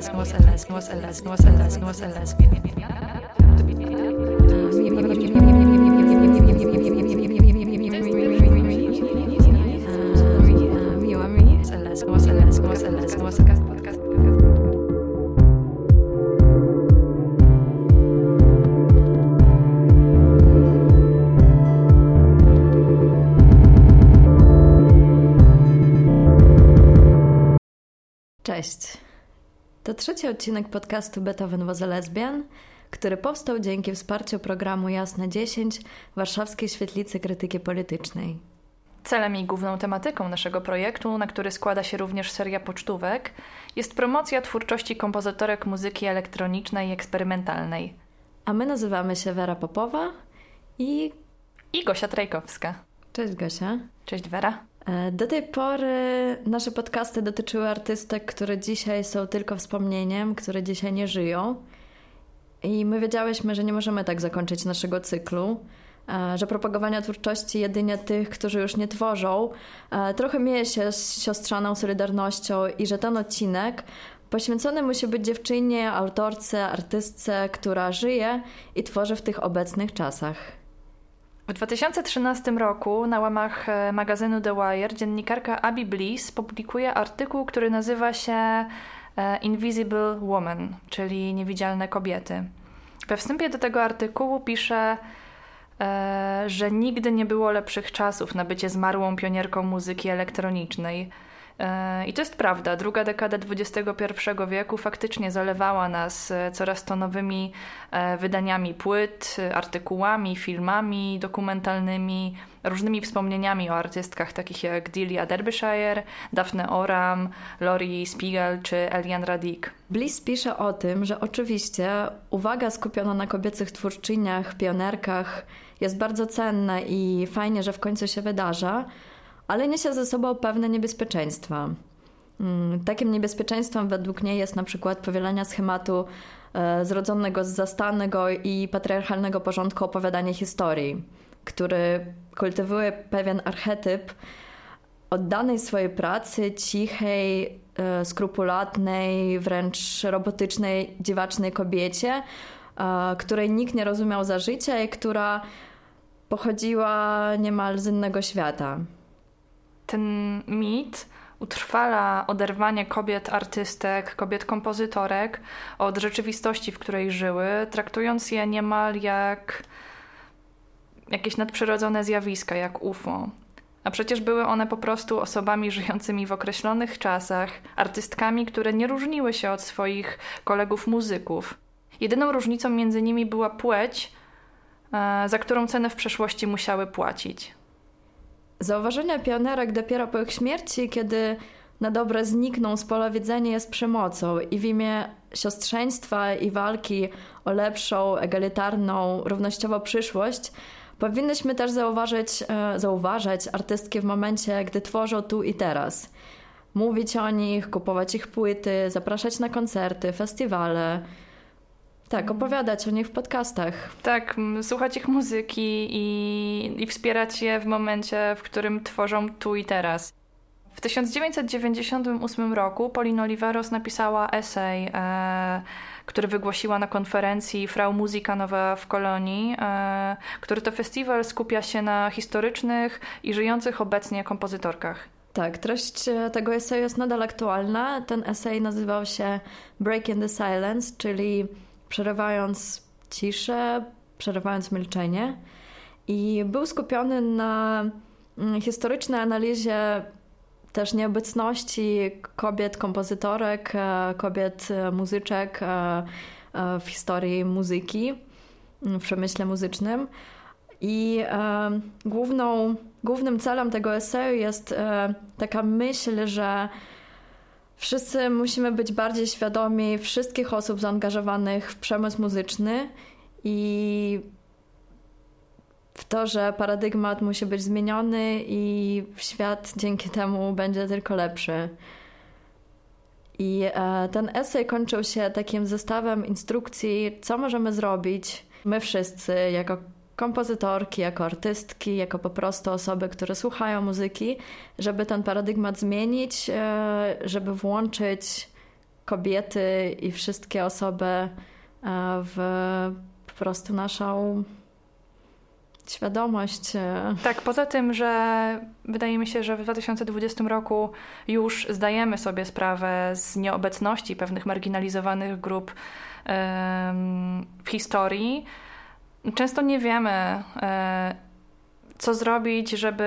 lesbos, a lesbos, a lesbos, a lesbos, a lesbian. Miła mi. A lesbos, a lesbos, a lesbos, podcast, podcast. Cześć. To trzeci odcinek podcastu Beethoven was a lesbian, który powstał dzięki wsparciu programu Jasne 10 Warszawskiej Świetlicy Krytyki Politycznej. Celem i główną tematyką naszego projektu, na który składa się również seria pocztówek, jest promocja twórczości kompozytorek muzyki elektronicznej i eksperymentalnej. A my nazywamy się Wera Popowa i I Gosia Trajkowska. cześć Gosia. Cześć Wera. E, Do tej pory nasze podcasty dotyczyły artystek, które dzisiaj są tylko wspomnieniem, które dzisiaj nie żyją. I my wiedziałyśmy, że nie możemy tak zakończyć naszego cyklu, e, że propagowania twórczości jedynie tych, którzy już nie tworzą, e, trochę mieje się z siostrzaną Solidarnością i że ten odcinek poświęcony musi być dziewczynie, autorce, artystce, która żyje i tworzy w tych obecnych czasach. W 2013 roku na łamach e, magazynu The Wire dziennikarka Abby Bliss publikuje artykuł, który nazywa się e, Invisible Woman, czyli Niewidzialne kobiety. We wstępie do tego artykułu pisze, e, że nigdy nie było lepszych czasów na bycie zmarłą pionierką muzyki elektronicznej. E, I to jest prawda. Druga dekada XXI wieku faktycznie zalewała nas e, coraz to nowymi e, wydaniami płyt, artykułami, filmami dokumentalnymi, różnymi wspomnieniami o artystkach takich jak Delia Derbyshire, Daphne Oram, Lori Spiegel czy Elian Radik. Bliss pisze o tym, że oczywiście uwaga skupiona na kobiecych twórczyniach, pionerkach jest bardzo cenna i fajnie, że w końcu się wydarza, ale niesie ze sobą pewne niebezpieczeństwa. Mm, Takim niebezpieczeństwem według niej jest na przykład powielania schematu e, zrodzonego z zastanego i patriarchalnego porządku opowiadania historii, który kultywuje pewien archetyp oddanej swojej pracy, cichej, e, skrupulatnej, wręcz robotycznej, dziwacznej kobiecie, e, której nikt nie rozumiał za życia i która pochodziła niemal z innego świata. Ten mit utrwala oderwanie kobiet artystek, kobiet kompozytorek od rzeczywistości, w której żyły, traktując je niemal jak jakieś nadprzyrodzone zjawiska, jak UFO. A przecież były one po prostu osobami żyjącymi w określonych czasach, artystkami, które nie różniły się od swoich kolegów muzyków. Jedyną różnicą między nimi była płeć, e, za którą cenę w przeszłości musiały płacić. Zauważenia pionerek dopiero po ich śmierci, kiedy na dobre znikną z pola widzenia jest przemocą i w imię siostrzeństwa i walki o lepszą, egalitarną, równościową przyszłość powinnyśmy też zauważyć, e, zauważać artystki w momencie, gdy tworzą tu i teraz. Mówić o nich, kupować ich płyty, zapraszać na koncerty, festiwale. Tak, opowiadać o nich w podcastach. Tak, słuchać ich muzyki i, i wspierać je w momencie, w którym tworzą tu i teraz. W 1998 roku Pauline Oliveros napisała esej, e, który wygłosiła na konferencji Frau Musika Nowa w Kolonii, e, który to festiwal skupia się na historycznych i żyjących obecnie kompozytorkach. Tak, treść e, tego eseju jest nadal aktualna. Ten esej nazywał się Breaking the Silence, czyli przerywając ciszę, przerywając milczenie. I był skupiony na mm, historycznej analizie też nieobecności kobiet, kompozytorek, e, kobiet e, muzyczek e, w historii muzyki, mm, w przemyśle muzycznym. I główną, głównym celem tego eseju jest taka myśl, że wszyscy musimy być bardziej świadomi wszystkich osób zaangażowanych w przemysł muzyczny i w to, że paradygmat musi być zmieniony i świat dzięki temu będzie tylko lepszy. I e, ten esej kończył się takim zestawem instrukcji, co możemy zrobić my wszyscy, jako kompozytorki, jako artystki, jako po prostu osoby, które słuchają muzyki, żeby ten paradygmat zmienić, e, żeby włączyć kobiety i wszystkie osoby e, w po prostu naszą świadomość. E, tak, poza tym, że wydaje mi się, że w 2020 roku już zdajemy sobie sprawę z nieobecności pewnych marginalizowanych grup w historii. Często nie wiemy, e, co zrobić, żeby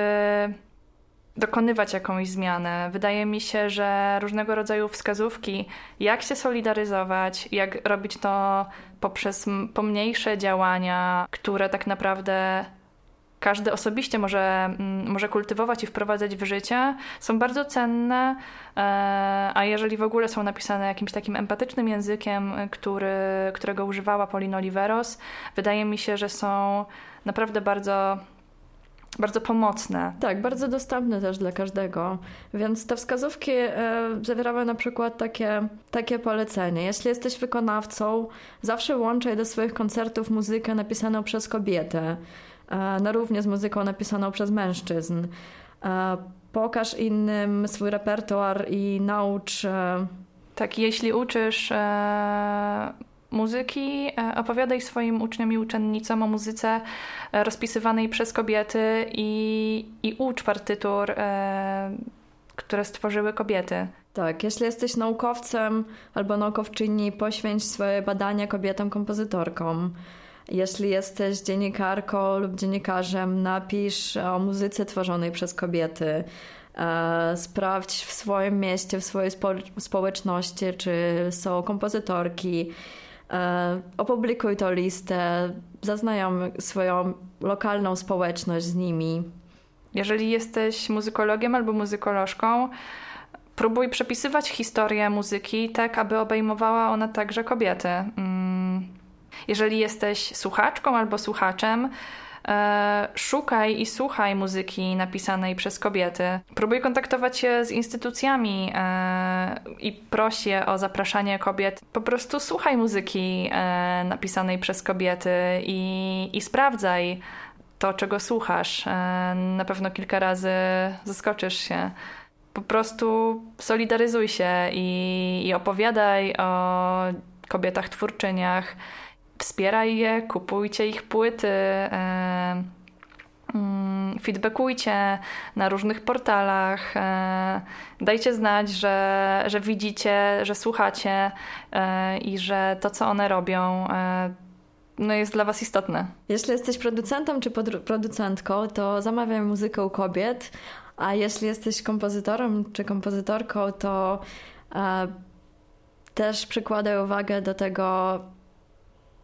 dokonywać jakąś zmianę. Wydaje mi się, że różnego rodzaju wskazówki, jak się solidaryzować, jak robić to poprzez pomniejsze działania, które tak naprawdę każdy osobiście może, mm, może kultywować i wprowadzać w życie, są bardzo cenne, e, a jeżeli w ogóle są napisane jakimś takim empatycznym językiem, który, którego używała Paulina Oliveros, wydaje mi się, że są naprawdę bardzo bardzo pomocne. Tak, bardzo dostępne też dla każdego. Więc te wskazówki e, zawierały na przykład takie, takie polecenie. Jeśli jesteś wykonawcą, zawsze łączaj do swoich koncertów muzykę napisaną przez kobietę, no równie z muzyką napisaną przez mężczyzn. E, pokaż innym swój repertuar i naucz. E... Tak, jeśli uczysz e, muzyki, e, opowiadaj swoim uczniom i uczennicom o muzyce e, rozpisywanej przez kobiety i, i ucz partytur, e, które stworzyły kobiety. Tak, jeśli jesteś naukowcem albo naukowczyni, poświęć swoje badania kobietom kompozytorkom. Jeśli jesteś dziennikarką lub dziennikarzem, napisz o muzyce tworzonej przez kobiety. Sprawdź w swoim mieście, w swojej społeczności, czy są kompozytorki, E, opublikuj to listę, zaznajom swoją lokalną społeczność z nimi. Jeżeli jesteś muzykologiem albo muzykolożką, próbuj przepisywać historię muzyki tak, aby obejmowała ona także kobiety. Jeżeli jesteś słuchaczką albo słuchaczem, E, szukaj i słuchaj muzyki napisanej przez kobiety. Próbuj kontaktować się z instytucjami e, i proś je o zapraszanie kobiet. Po prostu słuchaj muzyki e, napisanej przez kobiety i, i sprawdzaj to, czego słuchasz. Na pewno kilka razy zaskoczysz się po prostu solidaryzuj się i, i, opowiadaj o kobietach twórczyniach wspieraj je, kupujcie ich płyty, e, mm, feedbackujcie na różnych portalach, e, dajcie znać, że, że widzicie, że słuchacie e, i że to, co one robią, no jest dla Was istotne. Jeśli jesteś producentem czy producentką, to zamawiaj muzykę u kobiet, a jeśli jesteś kompozytorem czy kompozytorką, to też przykładaj uwagę do tego,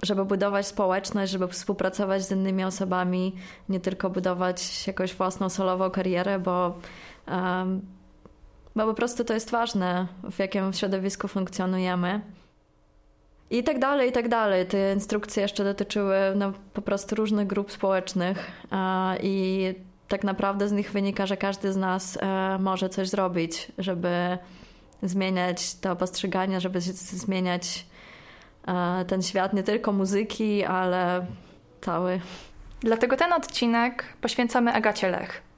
żeby budować społeczność, żeby współpracować z innymi osobami, nie tylko budować jakąś własną solową karierę, bo, um, bo po prostu to jest ważne, w jakim środowisku funkcjonujemy. I tak dalej, i tak dalej. Te instrukcje jeszcze dotyczyły no, po prostu różnych grup społecznych i tak naprawdę z nich wynika, że każdy z nas e, może coś zrobić, żeby zmieniać to postrzeganie, żeby zmieniać ten świat nie tylko muzyki, ale cały. Dlatego ten odcinek poświęcamy Agacie Lech.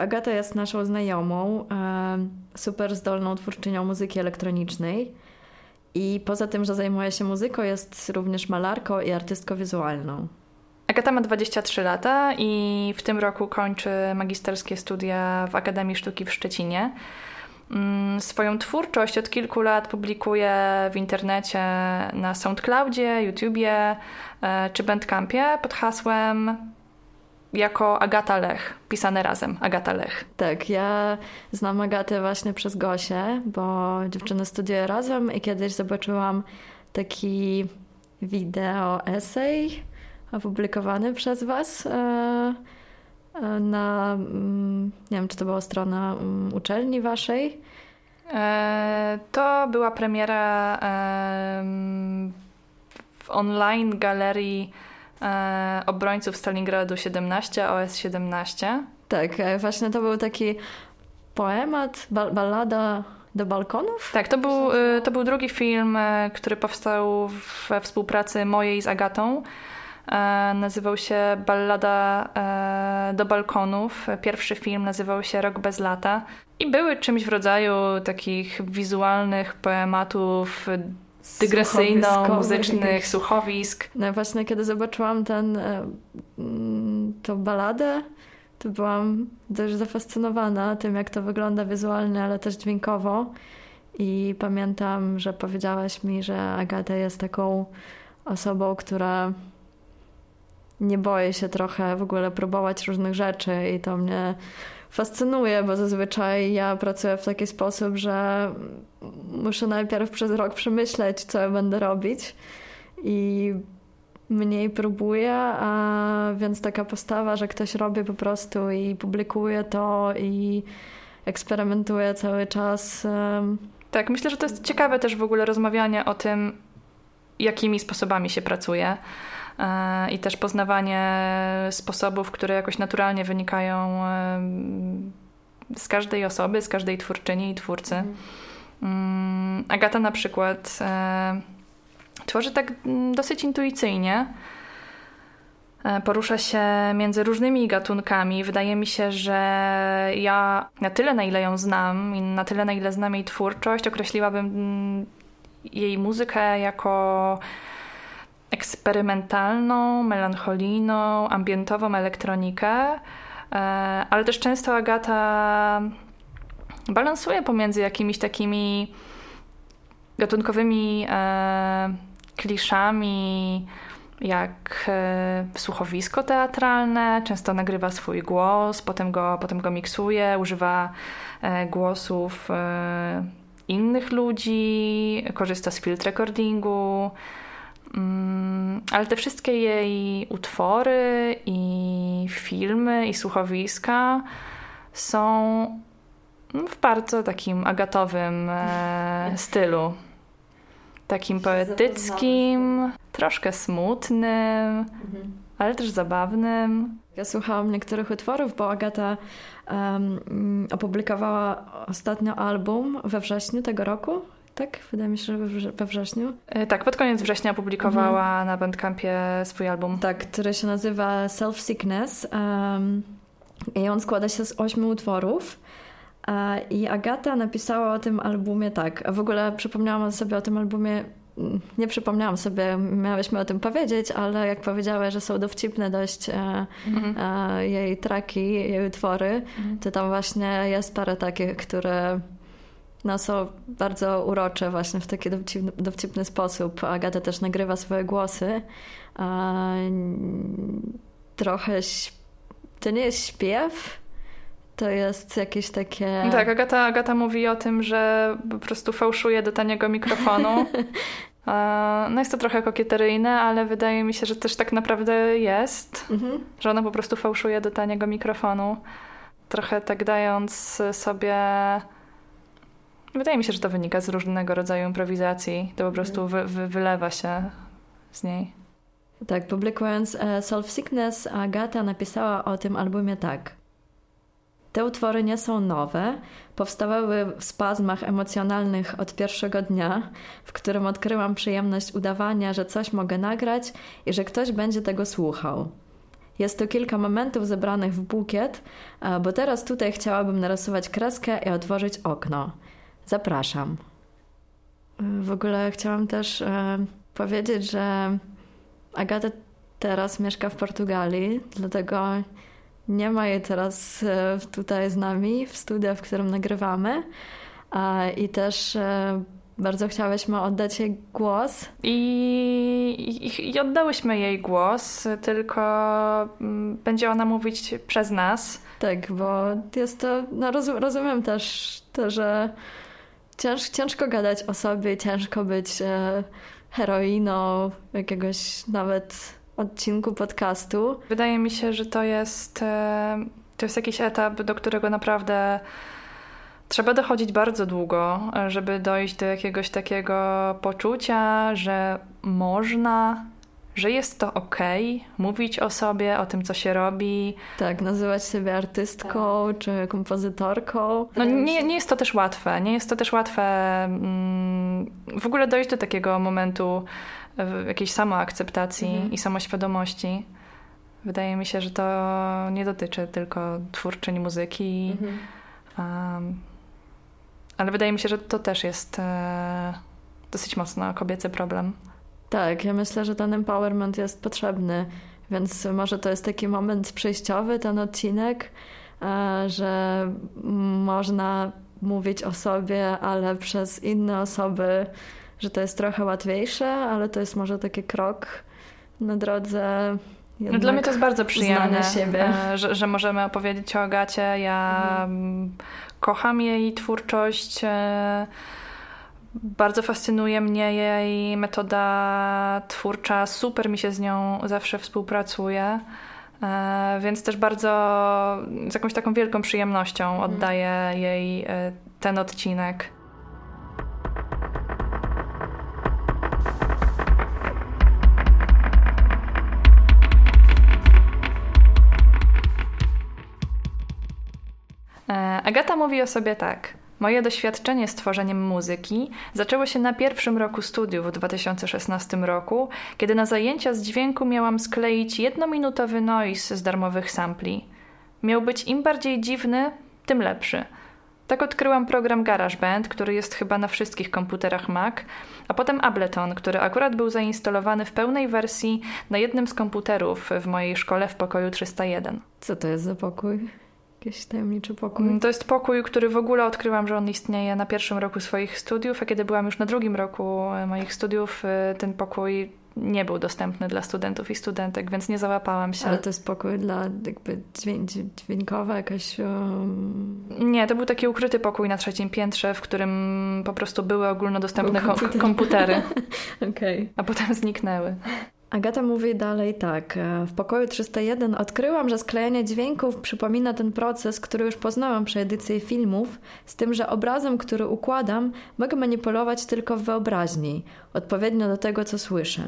Agata jest naszą znajomą, super zdolną twórczynią muzyki elektronicznej. I poza tym, że zajmuje się muzyką, jest również malarką i artystką wizualną. Agata ma 23 lata i w tym roku kończy magisterskie studia w Akademii Sztuki w Szczecinie. Mm, swoją twórczość od kilku lat publikuje w internecie na SoundCloudzie, YouTubie e, czy Bandcampie pod hasłem jako Agata Lech, pisane razem, Agata Lech. Tak, ja znam Agatę właśnie przez Gosię, bo dziewczyny studiują razem i kiedyś zobaczyłam taki wideo essay opublikowany przez Was e, e, na, mm, nie wiem, czy to była strona mm, uczelni Waszej? E, to była premiera w online galerii e, obrońców Stalingradu 17, OS 17. Tak, e, właśnie to był taki poemat, bal ballada do balkonów? Tak, to był, e, to był drugi film, e, który powstał we współpracy mojej z Agatą. Nazywał się Ballada do balkonów. Pierwszy film nazywał się Rok bez lata. I były czymś w rodzaju takich wizualnych poematów dygresyjno-muzycznych słuchowisk. No właśnie, kiedy zobaczyłam ten, e, mm, tą baladę, to byłam dość zafascynowana tym, jak to wygląda wizualnie, ale też dźwiękowo. I pamiętam, że powiedziałaś mi, że Agata jest taką osobą, która nie boi się trochę w ogóle próbować różnych rzeczy i to mnie fascynuje, bo zazwyczaj ja pracuję w taki sposób, że muszę najpierw przez rok przemyśleć, co ja będę robić i mniej próbuję, a więc taka postawa, że ktoś robi po prostu i publikuje to i eksperymentuje cały czas. Tak, myślę, że to jest ciekawe też w ogóle rozmawianie o tym, jakimi sposobami się pracuje i też poznawanie sposobów, które jakoś naturalnie wynikają z każdej osoby, z każdej twórczyni i twórcy. Mhm. Agata na przykład e, tworzy tak mm, dosyć intuicyjnie. E, porusza się między różnymi gatunkami. Wydaje mi się, że ja na tyle, na ile ją znam i na tyle, na ile znam jej twórczość, określiłabym mm, jej muzykę jako eksperymentalną, melancholijną, ambientową elektronikę, e, ale też często Agata balansuje pomiędzy jakimiś takimi gatunkowymi e, kliszami, jak e, słuchowisko teatralne, często nagrywa swój głos, potem go, potem go miksuje, używa głosów innych ludzi, korzysta z filtr recordingu. Mm, ale te wszystkie jej utwory i filmy i słuchowiska są w bardzo takim agatowym e, stylu. Takim poetyckim, troszkę smutnym, mhm. ale też zabawnym. Ja słuchałam niektórych utworów, bo Agata um, opublikowała ostatnio album we wrześniu tego roku tak? Wydaje mi się, że we wrześniu. E, tak, pod koniec września opublikowała mhm. na Bandcampie swój album. Tak, który się nazywa Self Sickness um, i on składa się z ośmiu utworów. I Agata napisała o tym albumie tak. W ogóle przypomniałam sobie o tym albumie mm, nie przypomniałam sobie, miałyśmy o tym powiedzieć, ale jak powiedziała, że są dowcipne dość e, mhm. e, jej traki, jej utwory, mhm. to tam właśnie jest parę takich, które no, są bardzo urocze właśnie w taki dowcipny, dowcipny sposób. Agata też nagrywa swoje głosy. Trochę to nie jest śpiew, to jest jakieś takie... Tak, Agata, Agata mówi o tym, że po prostu fałszuje do taniego mikrofonu. No jest to trochę kokieteryjne, ale wydaje mi się, że też tak naprawdę jest, mhm. że ona po prostu fałszuje do taniego mikrofonu. Trochę tak dając sobie Wydaje mi się, że to wynika z różnego rodzaju improwizacji. To po prostu wy, wy, wylewa się z niej. Tak, publikując e, Self Sickness, Agata napisała o tym albumie tak. Te utwory nie są nowe, powstawały w spazmach emocjonalnych od pierwszego dnia, w którym odkryłam przyjemność udawania, że coś mogę nagrać i że ktoś będzie tego słuchał. Jest to kilka momentów zebranych w bukiet, e, bo teraz tutaj chciałabym narysować kreskę i otworzyć okno. Zapraszam. W ogóle chciałam też e, powiedzieć, że Agata teraz mieszka w Portugalii, dlatego nie ma jej teraz e, tutaj z nami w studiu, w którym nagrywamy. I też e, bardzo chciałyśmy oddać jej głos. I, i, I, oddałyśmy jej głos, tylko mm, będzie ona mówić przez nas. Tak, bo jest to, no rozumiem też to, że cięż, ciężko gadać o sobie, ciężko być e, heroiną jakiegoś nawet odcinku podcastu. Wydaje mi się, że to jest, e, to jest jakiś etap, do którego naprawdę trzeba dochodzić bardzo długo, żeby dojść do jakiegoś takiego poczucia, że można że jest to ok, mówić o sobie, o tym, co się robi. Tak, nazywać siebie artystką tak. czy kompozytorką. No nie, nie jest to też łatwe. Nie jest to też łatwe mm, w ogóle dojść do takiego momentu jakiejś samoakceptacji mhm. i samoświadomości. Wydaje mi się, że to nie dotyczy tylko twórczyń muzyki, mhm. um, ale wydaje mi się, że to też jest e, dosyć mocno kobiecy problem. Tak, ja myślę, że ten empowerment jest potrzebny, więc może to jest taki moment przejściowy, ten odcinek, e, że można mówić o sobie, ale przez inne osoby, że to jest trochę łatwiejsze, ale to jest może taki krok na drodze no dla mnie to jest bardzo przyjemne, siebie. E, że, że możemy opowiedzieć o Agacie. Ja mhm. kocham jej twórczość. E, bardzo fascynuje mnie jej metoda twórcza. Super mi się z nią zawsze współpracuje. E, więc też bardzo z jakąś taką wielką przyjemnością mhm. oddaję jej ten odcinek. E, Agata mówi o sobie tak. Moje doświadczenie z tworzeniem muzyki zaczęło się na pierwszym roku studiów w 2016 roku, kiedy na zajęcia z dźwięku miałam skleić jednominutowy noise z darmowych sampli. Miał być im bardziej dziwny, tym lepszy. Tak odkryłam program GarageBand, który jest chyba na wszystkich komputerach Mac, a potem Ableton, który akurat był zainstalowany w pełnej wersji na jednym z komputerów w mojej szkole w pokoju 301. Co to jest za pokój? Jakiś tajemniczy pokój? Mm, to jest pokój, który w ogóle odkryłam, że on istnieje na pierwszym roku swoich studiów, a kiedy byłam już na drugim roku e, moich studiów, e, ten pokój nie był dostępny dla studentów i studentek, więc nie załapałam się. Ale to jest pokój dla jakby dźwięk, dźwiękowa jakaś... Um... Nie, to był taki ukryty pokój na trzecim piętrze, w którym po prostu były ogólnodostępne komputery, komputery. okay. a potem zniknęły. Agata mówi dalej tak. E, w pokoju 301 odkryłam, że sklejanie dźwięków przypomina ten proces, który już poznałam przy edycji filmów, z tym, że obrazem, który układam, mogę manipulować tylko w wyobraźni, odpowiednio do tego, co słyszę.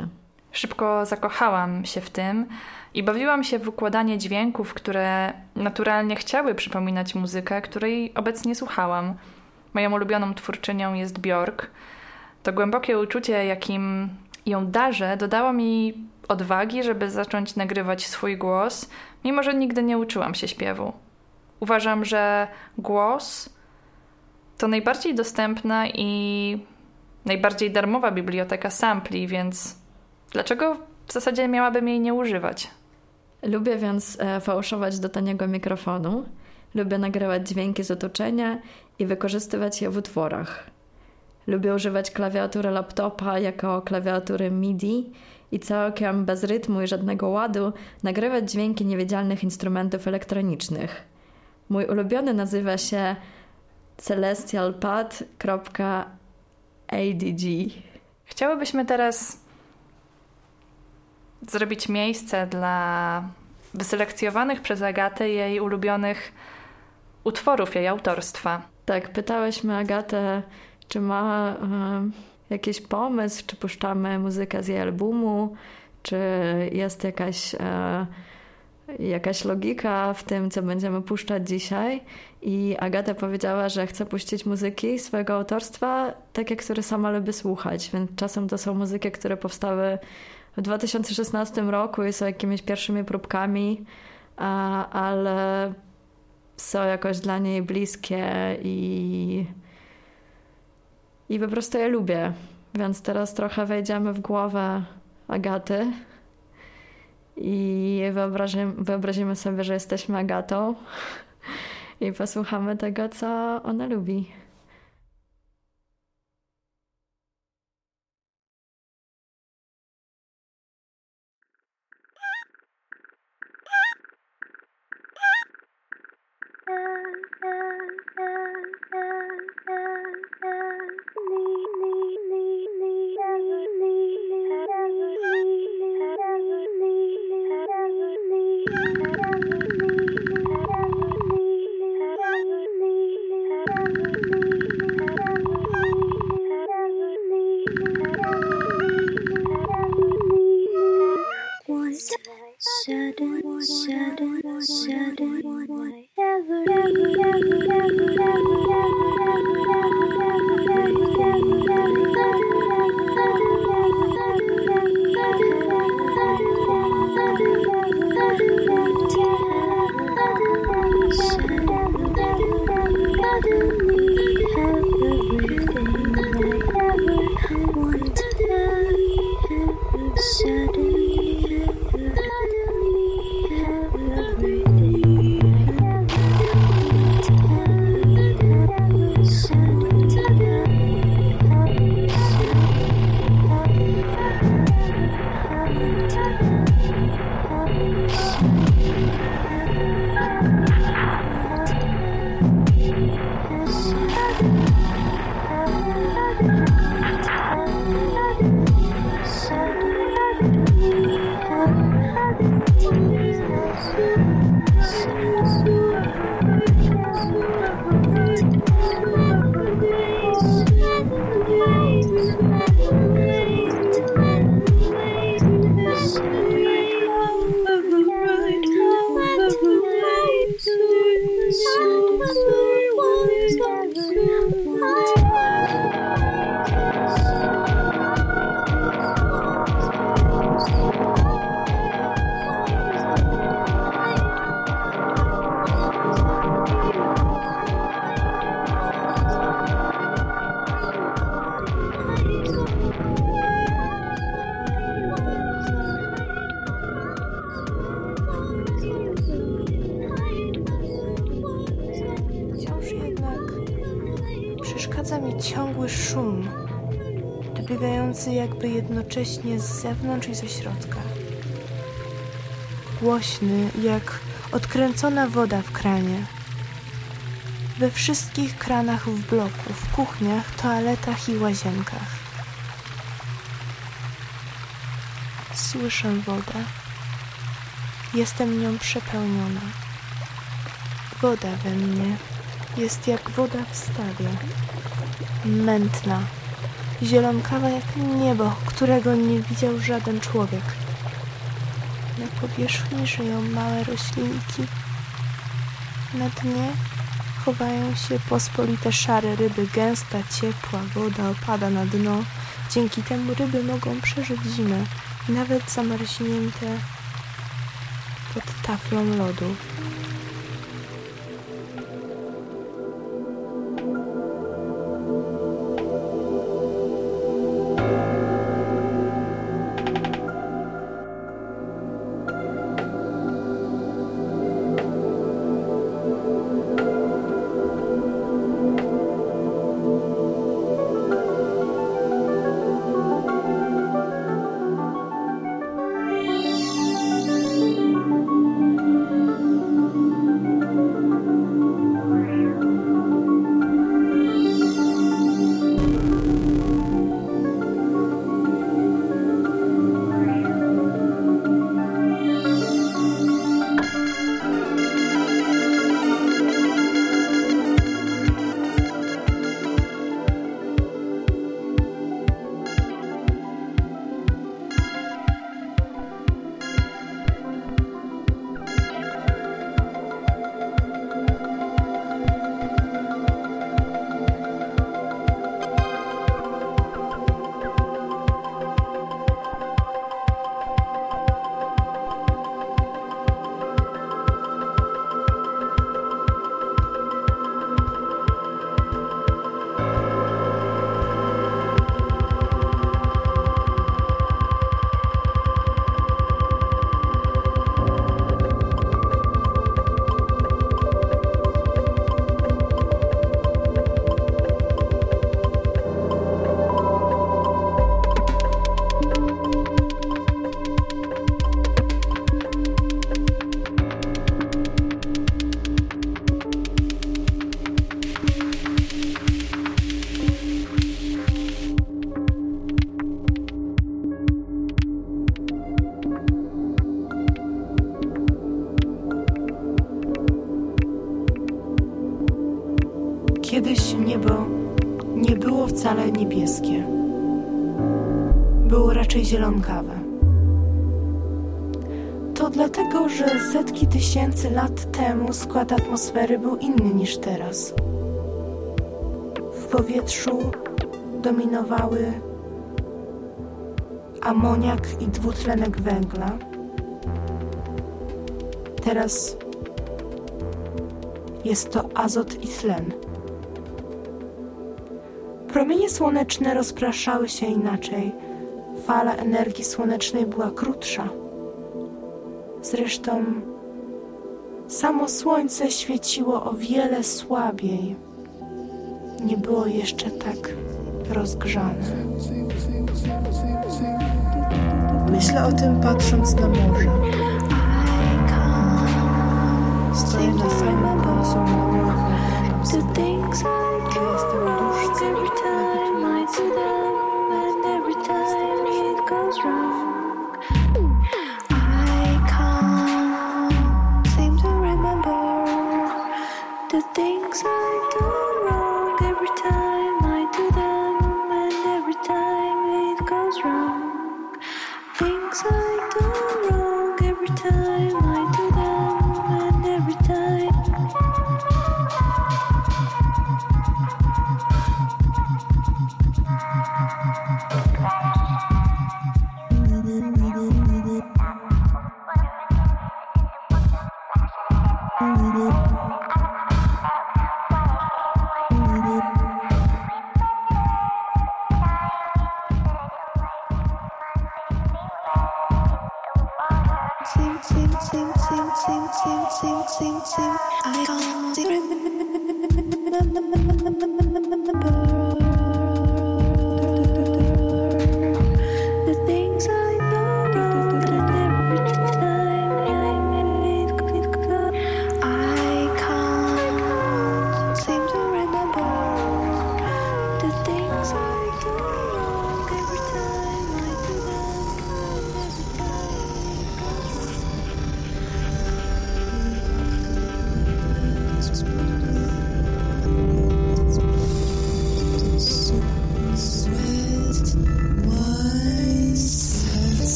Szybko zakochałam się w tym i bawiłam się w układanie dźwięków, które naturalnie chciały przypominać muzykę, której obecnie słuchałam. Moją ulubioną twórczynią jest Björk. To głębokie uczucie, jakim ją darzę, dodała mi odwagi, żeby zacząć nagrywać swój głos, mimo że nigdy nie uczyłam się śpiewu. Uważam, że głos to najbardziej dostępna i najbardziej darmowa biblioteka sampli, więc dlaczego w zasadzie miałabym jej nie używać? Lubię więc e, fałszować do taniego mikrofonu. Lubię nagrywać dźwięki z otoczenia i wykorzystywać je w utworach. Lubię używać klawiatury laptopa jako klawiatury MIDI i całkiem bez rytmu i żadnego ładu nagrywać dźwięki niewidzialnych instrumentów elektronicznych. Mój ulubiony nazywa się celestialpad.adg. Chciałybyśmy teraz zrobić miejsce dla wyselekcjonowanych przez Agatę jej ulubionych utworów jej autorstwa. Tak, pytałyśmy Agatę, czy ma e, jakiś pomysł, czy puszczamy muzykę z jej albumu, czy jest jakaś, e, jakaś logika w tym, co będziemy puszczać dzisiaj. I Agata powiedziała, że chce puścić muzyki swojego autorstwa, takie, które sama lubi słuchać. Więc czasem to są muzyki, które powstały w 2016 roku i są jakimiś pierwszymi próbkami, ale są jakoś dla niej bliskie i i po prostu je lubię. Więc teraz trochę wejdziemy w głowę Agaty i wyobrazimy, wyobrazimy sobie, że jesteśmy Agatą i posłuchamy tego, co ona lubi. Jednocześnie z zewnątrz i ze środka. Głośny, jak odkręcona woda w kranie. We wszystkich kranach w bloku, w kuchniach, toaletach i łazienkach. Słyszę wodę. Jestem nią przepełniona. Woda we mnie jest jak woda w stawie. Mętna, zielonkawa jak niebo, którego nie widział żaden człowiek. Na powierzchni żyją małe roślinki. Na dnie chowają się pospolite szare ryby. Gęsta, ciepła woda opada na dno. Dzięki temu ryby mogą przeżyć zimę, nawet zamarznięte pod taflą lodu. Zielonkawe. To dlatego, że setki tysięcy lat temu skład atmosfery był inny niż teraz. W powietrzu dominowały amoniak i dwutlenek węgla. Teraz jest to azot i tlen. Promienie słoneczne rozpraszały się inaczej. Fala energii słonecznej była krótsza. Zresztą samo słońce świeciło o wiele słabiej. Nie było jeszcze tak rozgrzane. Myślę o tym patrząc na morze. Stoję na samym końcu I do wrong every time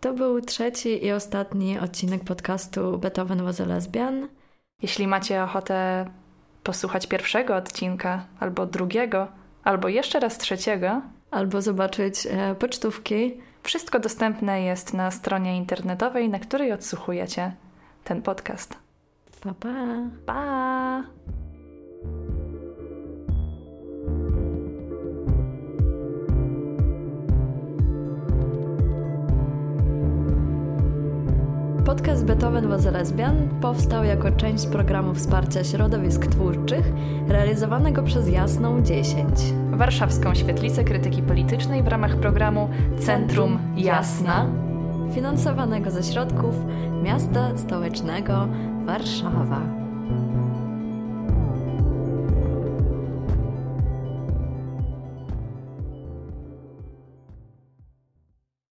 To był trzeci i ostatni odcinek podcastu Beethoven was a lesbian. Jeśli macie ochotę posłuchać pierwszego odcinka, albo drugiego, albo jeszcze raz trzeciego, Albo zobaczyć e, pocztówki. wszystko dostępne jest na stronie internetowej, na której odsłuchujecie ten podcast. Pa, pa. Pa! Podcast Beethoven was lesbian powstał jako część programu wsparcia środowisk twórczych realizowanego przez Jasną 10. Warszawską Świetlicę Krytyki Politycznej w ramach programu Centrum Jasna. finansowanego ze środków miasta stołecznego Warszawa.